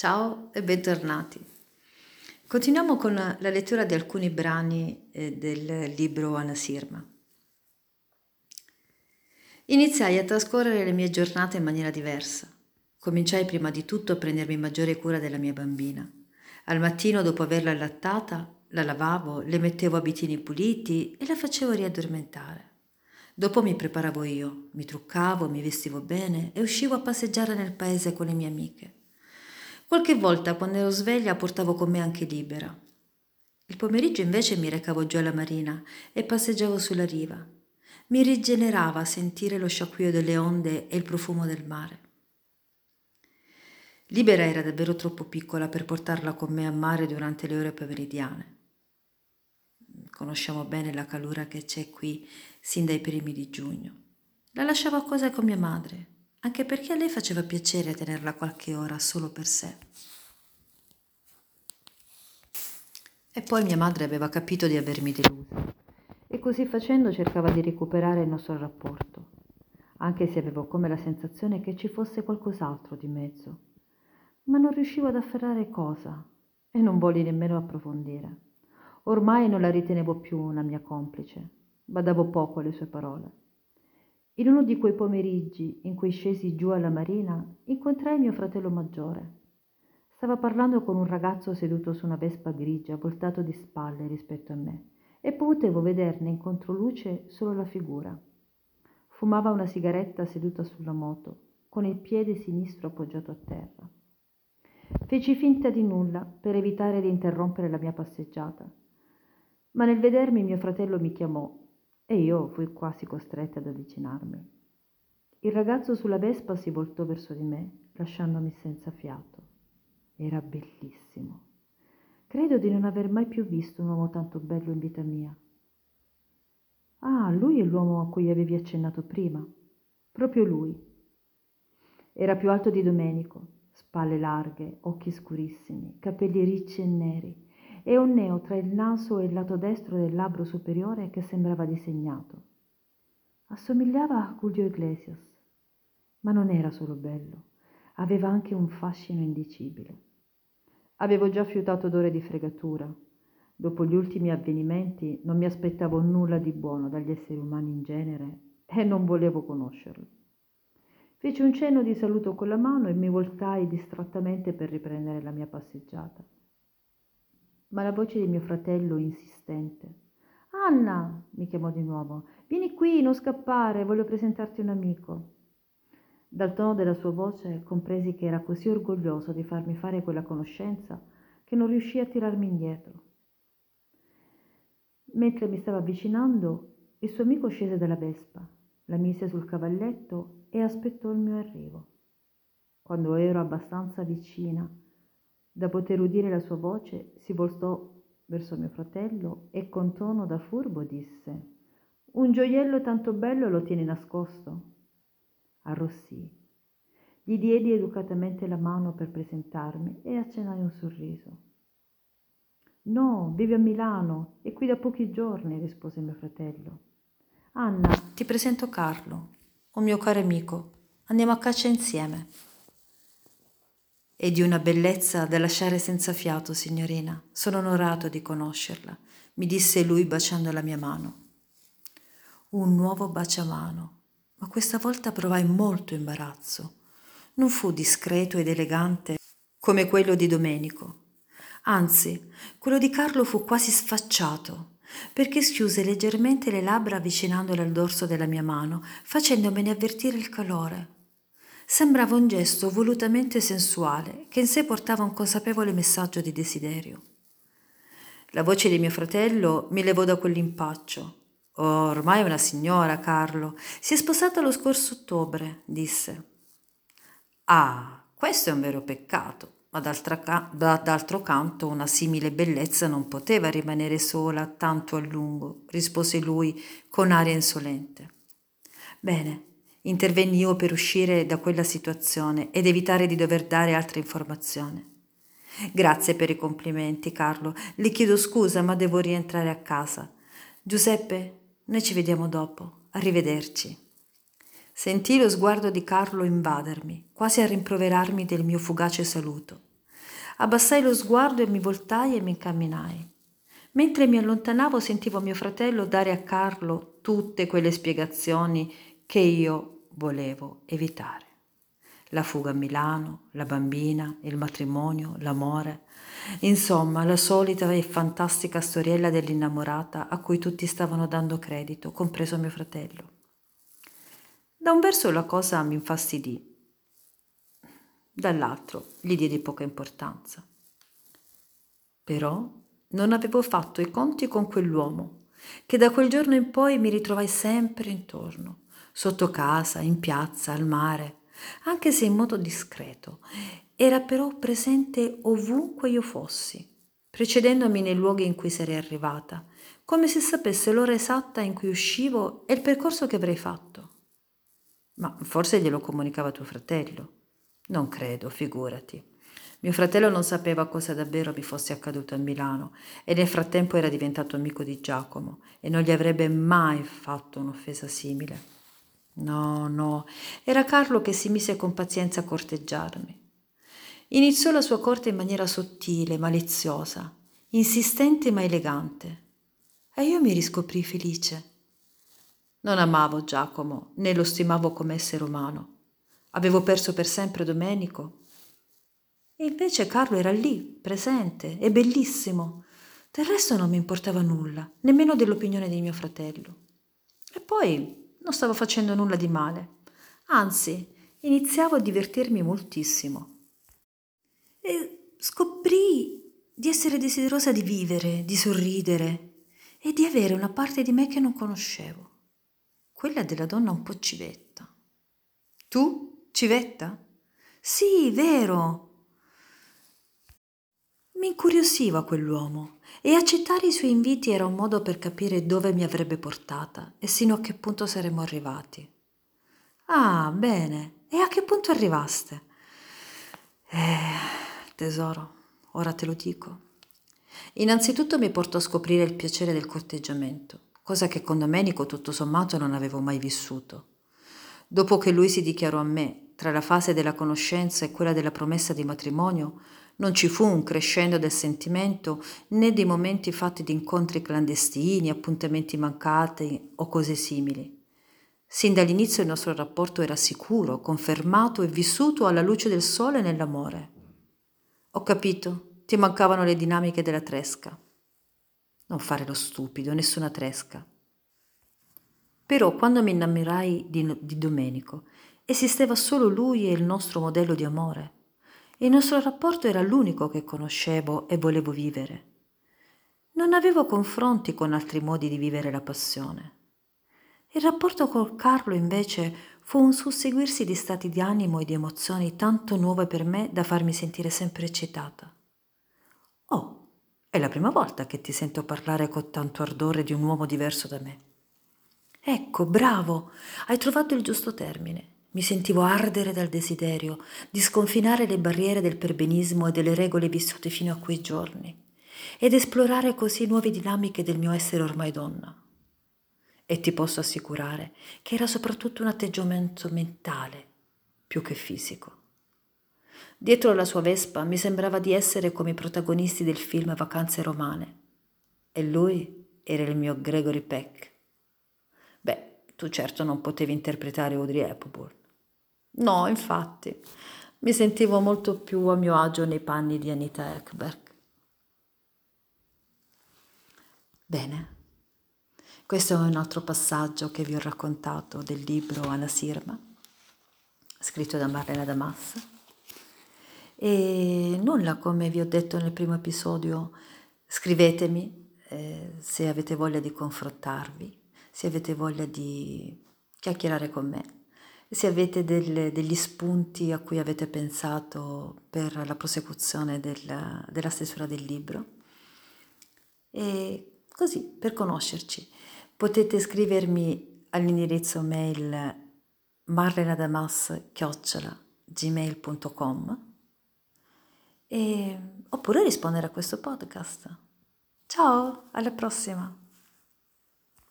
Ciao e bentornati. Continuiamo con la lettura di alcuni brani eh, del libro Anasirma. Iniziai a trascorrere le mie giornate in maniera diversa. Cominciai prima di tutto a prendermi maggiore cura della mia bambina. Al mattino, dopo averla allattata, la lavavo, le mettevo abitini puliti e la facevo riaddormentare. Dopo mi preparavo io, mi truccavo, mi vestivo bene e uscivo a passeggiare nel paese con le mie amiche. Qualche volta, quando ero sveglia, portavo con me anche Libera. Il pomeriggio invece mi recavo giù alla marina e passeggiavo sulla riva. Mi rigenerava sentire lo sciacquio delle onde e il profumo del mare. Libera era davvero troppo piccola per portarla con me a mare durante le ore pomeridiane. Conosciamo bene la calura che c'è qui sin dai primi di giugno. La lasciavo a cosa con mia madre anche perché a lei faceva piacere tenerla qualche ora solo per sé. E poi mia madre aveva capito di avermi delusa e così facendo cercava di recuperare il nostro rapporto, anche se avevo come la sensazione che ci fosse qualcos'altro di mezzo, ma non riuscivo ad afferrare cosa e non volli nemmeno approfondire. Ormai non la ritenevo più una mia complice, badavo poco alle sue parole. In uno di quei pomeriggi in cui scesi giù alla marina, incontrai mio fratello maggiore. Stava parlando con un ragazzo seduto su una vespa grigia, voltato di spalle rispetto a me, e potevo vederne in controluce solo la figura. Fumava una sigaretta seduta sulla moto, con il piede sinistro appoggiato a terra. Feci finta di nulla per evitare di interrompere la mia passeggiata, ma nel vedermi mio fratello mi chiamò e io fui quasi costretta ad avvicinarmi. Il ragazzo sulla vespa si voltò verso di me, lasciandomi senza fiato. Era bellissimo. Credo di non aver mai più visto un uomo tanto bello in vita mia. Ah, lui è l'uomo a cui avevi accennato prima. Proprio lui. Era più alto di Domenico, spalle larghe, occhi scurissimi, capelli ricci e neri, e un neo tra il naso e il lato destro del labbro superiore che sembrava disegnato. Assomigliava a Julio Iglesias, ma non era solo bello, aveva anche un fascino indicibile. Avevo già fiutato odore di fregatura. Dopo gli ultimi avvenimenti non mi aspettavo nulla di buono dagli esseri umani in genere e non volevo conoscerli. Feci un cenno di saluto con la mano e mi voltai distrattamente per riprendere la mia passeggiata ma la voce di mio fratello insistente. Anna, mi chiamò di nuovo, vieni qui, non scappare, voglio presentarti un amico. Dal tono della sua voce compresi che era così orgoglioso di farmi fare quella conoscenza che non riuscì a tirarmi indietro. Mentre mi stava avvicinando, il suo amico scese dalla vespa, la mise sul cavalletto e aspettò il mio arrivo. Quando ero abbastanza vicina, da poter udire la sua voce, si voltò verso mio fratello e con tono da furbo disse Un gioiello tanto bello lo tieni nascosto? Arrossì. Gli diedi educatamente la mano per presentarmi e accennai un sorriso. No, vive a Milano, è qui da pochi giorni, rispose mio fratello. Anna, ti presento Carlo, un mio caro amico. Andiamo a caccia insieme. È di una bellezza da lasciare senza fiato, signorina. Sono onorato di conoscerla, mi disse lui baciando la mia mano. Un nuovo baciamano, ma questa volta provai molto imbarazzo. Non fu discreto ed elegante come quello di Domenico. Anzi, quello di Carlo fu quasi sfacciato, perché schiuse leggermente le labbra avvicinandole al dorso della mia mano, facendomene avvertire il calore. Sembrava un gesto volutamente sensuale che in sé portava un consapevole messaggio di desiderio. La voce di mio fratello mi levò da quell'impaccio. Oh, ormai è una signora, Carlo. Si è sposata lo scorso ottobre, disse. Ah, questo è un vero peccato, ma ca- da- d'altro canto una simile bellezza non poteva rimanere sola tanto a lungo, rispose lui con aria insolente. Bene, intervenni io per uscire da quella situazione ed evitare di dover dare altre informazioni. Grazie per i complimenti, Carlo. Le chiedo scusa, ma devo rientrare a casa. Giuseppe, noi ci vediamo dopo. Arrivederci. Sentii lo sguardo di Carlo invadermi, quasi a rimproverarmi del mio fugace saluto. Abbassai lo sguardo e mi voltai e mi incamminai. Mentre mi allontanavo sentivo mio fratello dare a Carlo tutte quelle spiegazioni che io volevo evitare. La fuga a Milano, la bambina, il matrimonio, l'amore, insomma la solita e fantastica storiella dell'innamorata a cui tutti stavano dando credito, compreso mio fratello. Da un verso la cosa mi infastidì, dall'altro gli diedi poca importanza. Però non avevo fatto i conti con quell'uomo, che da quel giorno in poi mi ritrovai sempre intorno, sotto casa, in piazza, al mare, anche se in modo discreto. Era però presente ovunque io fossi, precedendomi nei luoghi in cui sarei arrivata, come se sapesse l'ora esatta in cui uscivo e il percorso che avrei fatto. Ma forse glielo comunicava tuo fratello. Non credo, figurati. Mio fratello non sapeva cosa davvero mi fosse accaduto a Milano e nel frattempo era diventato amico di Giacomo e non gli avrebbe mai fatto un'offesa simile. No, no, era Carlo che si mise con pazienza a corteggiarmi. Iniziò la sua corte in maniera sottile, maliziosa, insistente ma elegante. E io mi riscoprì felice. Non amavo Giacomo, né lo stimavo come essere umano. Avevo perso per sempre Domenico e invece Carlo era lì, presente e bellissimo. Del resto non mi importava nulla, nemmeno dell'opinione di mio fratello. E poi non stavo facendo nulla di male. Anzi, iniziavo a divertirmi moltissimo. E scoprì di essere desiderosa di vivere, di sorridere e di avere una parte di me che non conoscevo, quella della donna un po' civetta. Tu, civetta? Sì, vero, mi incuriosiva quell'uomo e accettare i suoi inviti era un modo per capire dove mi avrebbe portata e sino a che punto saremmo arrivati. Ah, bene. E a che punto arrivaste? Eh, tesoro, ora te lo dico. Innanzitutto mi portò a scoprire il piacere del corteggiamento, cosa che con Domenico tutto sommato non avevo mai vissuto. Dopo che lui si dichiarò a me, tra la fase della conoscenza e quella della promessa di matrimonio, non ci fu un crescendo del sentimento né di momenti fatti di incontri clandestini, appuntamenti mancati o cose simili. Sin dall'inizio il nostro rapporto era sicuro, confermato e vissuto alla luce del sole nell'amore. Ho capito, ti mancavano le dinamiche della tresca. Non fare lo stupido, nessuna tresca. Però quando mi innamorai di, di Domenico, esisteva solo lui e il nostro modello di amore. Il nostro rapporto era l'unico che conoscevo e volevo vivere. Non avevo confronti con altri modi di vivere la passione. Il rapporto col Carlo invece fu un susseguirsi di stati di animo e di emozioni tanto nuove per me da farmi sentire sempre eccitata. Oh, è la prima volta che ti sento parlare con tanto ardore di un uomo diverso da me. Ecco, bravo, hai trovato il giusto termine. Mi sentivo ardere dal desiderio di sconfinare le barriere del perbenismo e delle regole vissute fino a quei giorni ed esplorare così nuove dinamiche del mio essere ormai donna. E ti posso assicurare che era soprattutto un atteggiamento mentale più che fisico. Dietro la sua Vespa mi sembrava di essere come i protagonisti del film Vacanze romane e lui era il mio Gregory Peck. Beh, tu certo non potevi interpretare Audrey Hepburn. No, infatti, mi sentivo molto più a mio agio nei panni di Anita Ekberg. Bene, questo è un altro passaggio che vi ho raccontato del libro Anna Sirma, scritto da Marlena Damas. E nulla, come vi ho detto nel primo episodio, scrivetemi eh, se avete voglia di confrontarvi, se avete voglia di chiacchierare con me se avete delle, degli spunti a cui avete pensato per la prosecuzione del, della stesura del libro. E così, per conoscerci, potete scrivermi all'indirizzo mail marlenadamas-gmail.com oppure rispondere a questo podcast. Ciao, alla prossima!